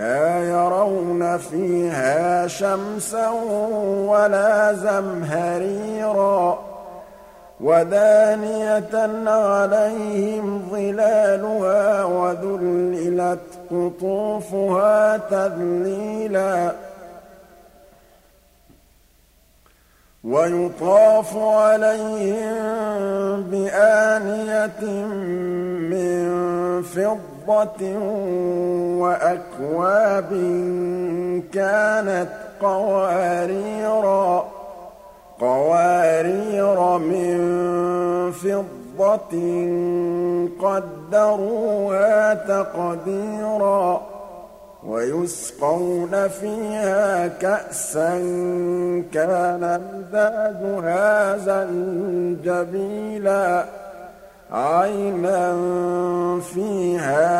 لَا يَرَوْنَ فِيهَا شَمْسًا وَلَا زَمْهَرِيرًا وَدَانِيَةً عَلَيْهِمْ ظِلَالُهَا وَذُلِّلَتْ قُطُوفُهَا تَذْلِيلًا وَيُطَافُ عَلَيْهِم بِآنِيَةٍ مِّن فِضَّةٍ وَأَكْوَابٍ كَانَتْ قَوَارِيرَا قَوَارِيرَ مِن فِضَّةٍ قَدَّرُوهَا تَقْدِيرًا وَيُسْقَوْنَ فِيهَا كَأْسًا كَانَ مِزَاجُهَا زَنجَبِيلًا عَيْنًا فِيهَا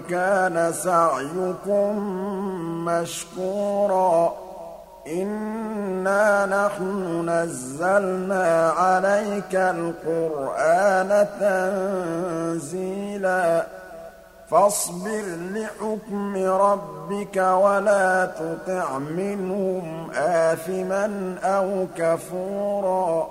وَكَانَ سَعْيُكُم مَّشْكُورًا. إِنَّا نَحْنُ نَزَّلْنَا عَلَيْكَ الْقُرْآنَ تَنزِيلًا. فَاصْبِرْ لِحُكْمِ رَبِّكَ وَلَا تُطِعْ مِنْهُمْ آثِمًا أَوْ كَفُورًا.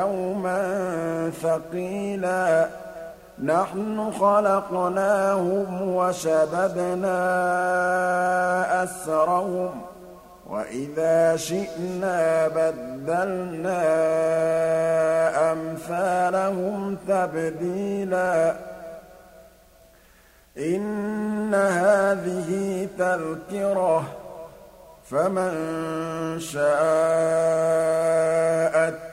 يوما ثقيلا نحن خلقناهم وشددنا أسرهم وإذا شئنا بدلنا أمثالهم تبديلا إن هذه تذكرة فمن شاء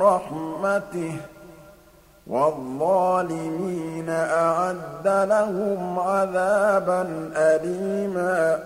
رَحْمَتِهِ ۚ وَالظَّالِمِينَ أَعَدَّ لَهُمْ عَذَابًا أَلِيمًا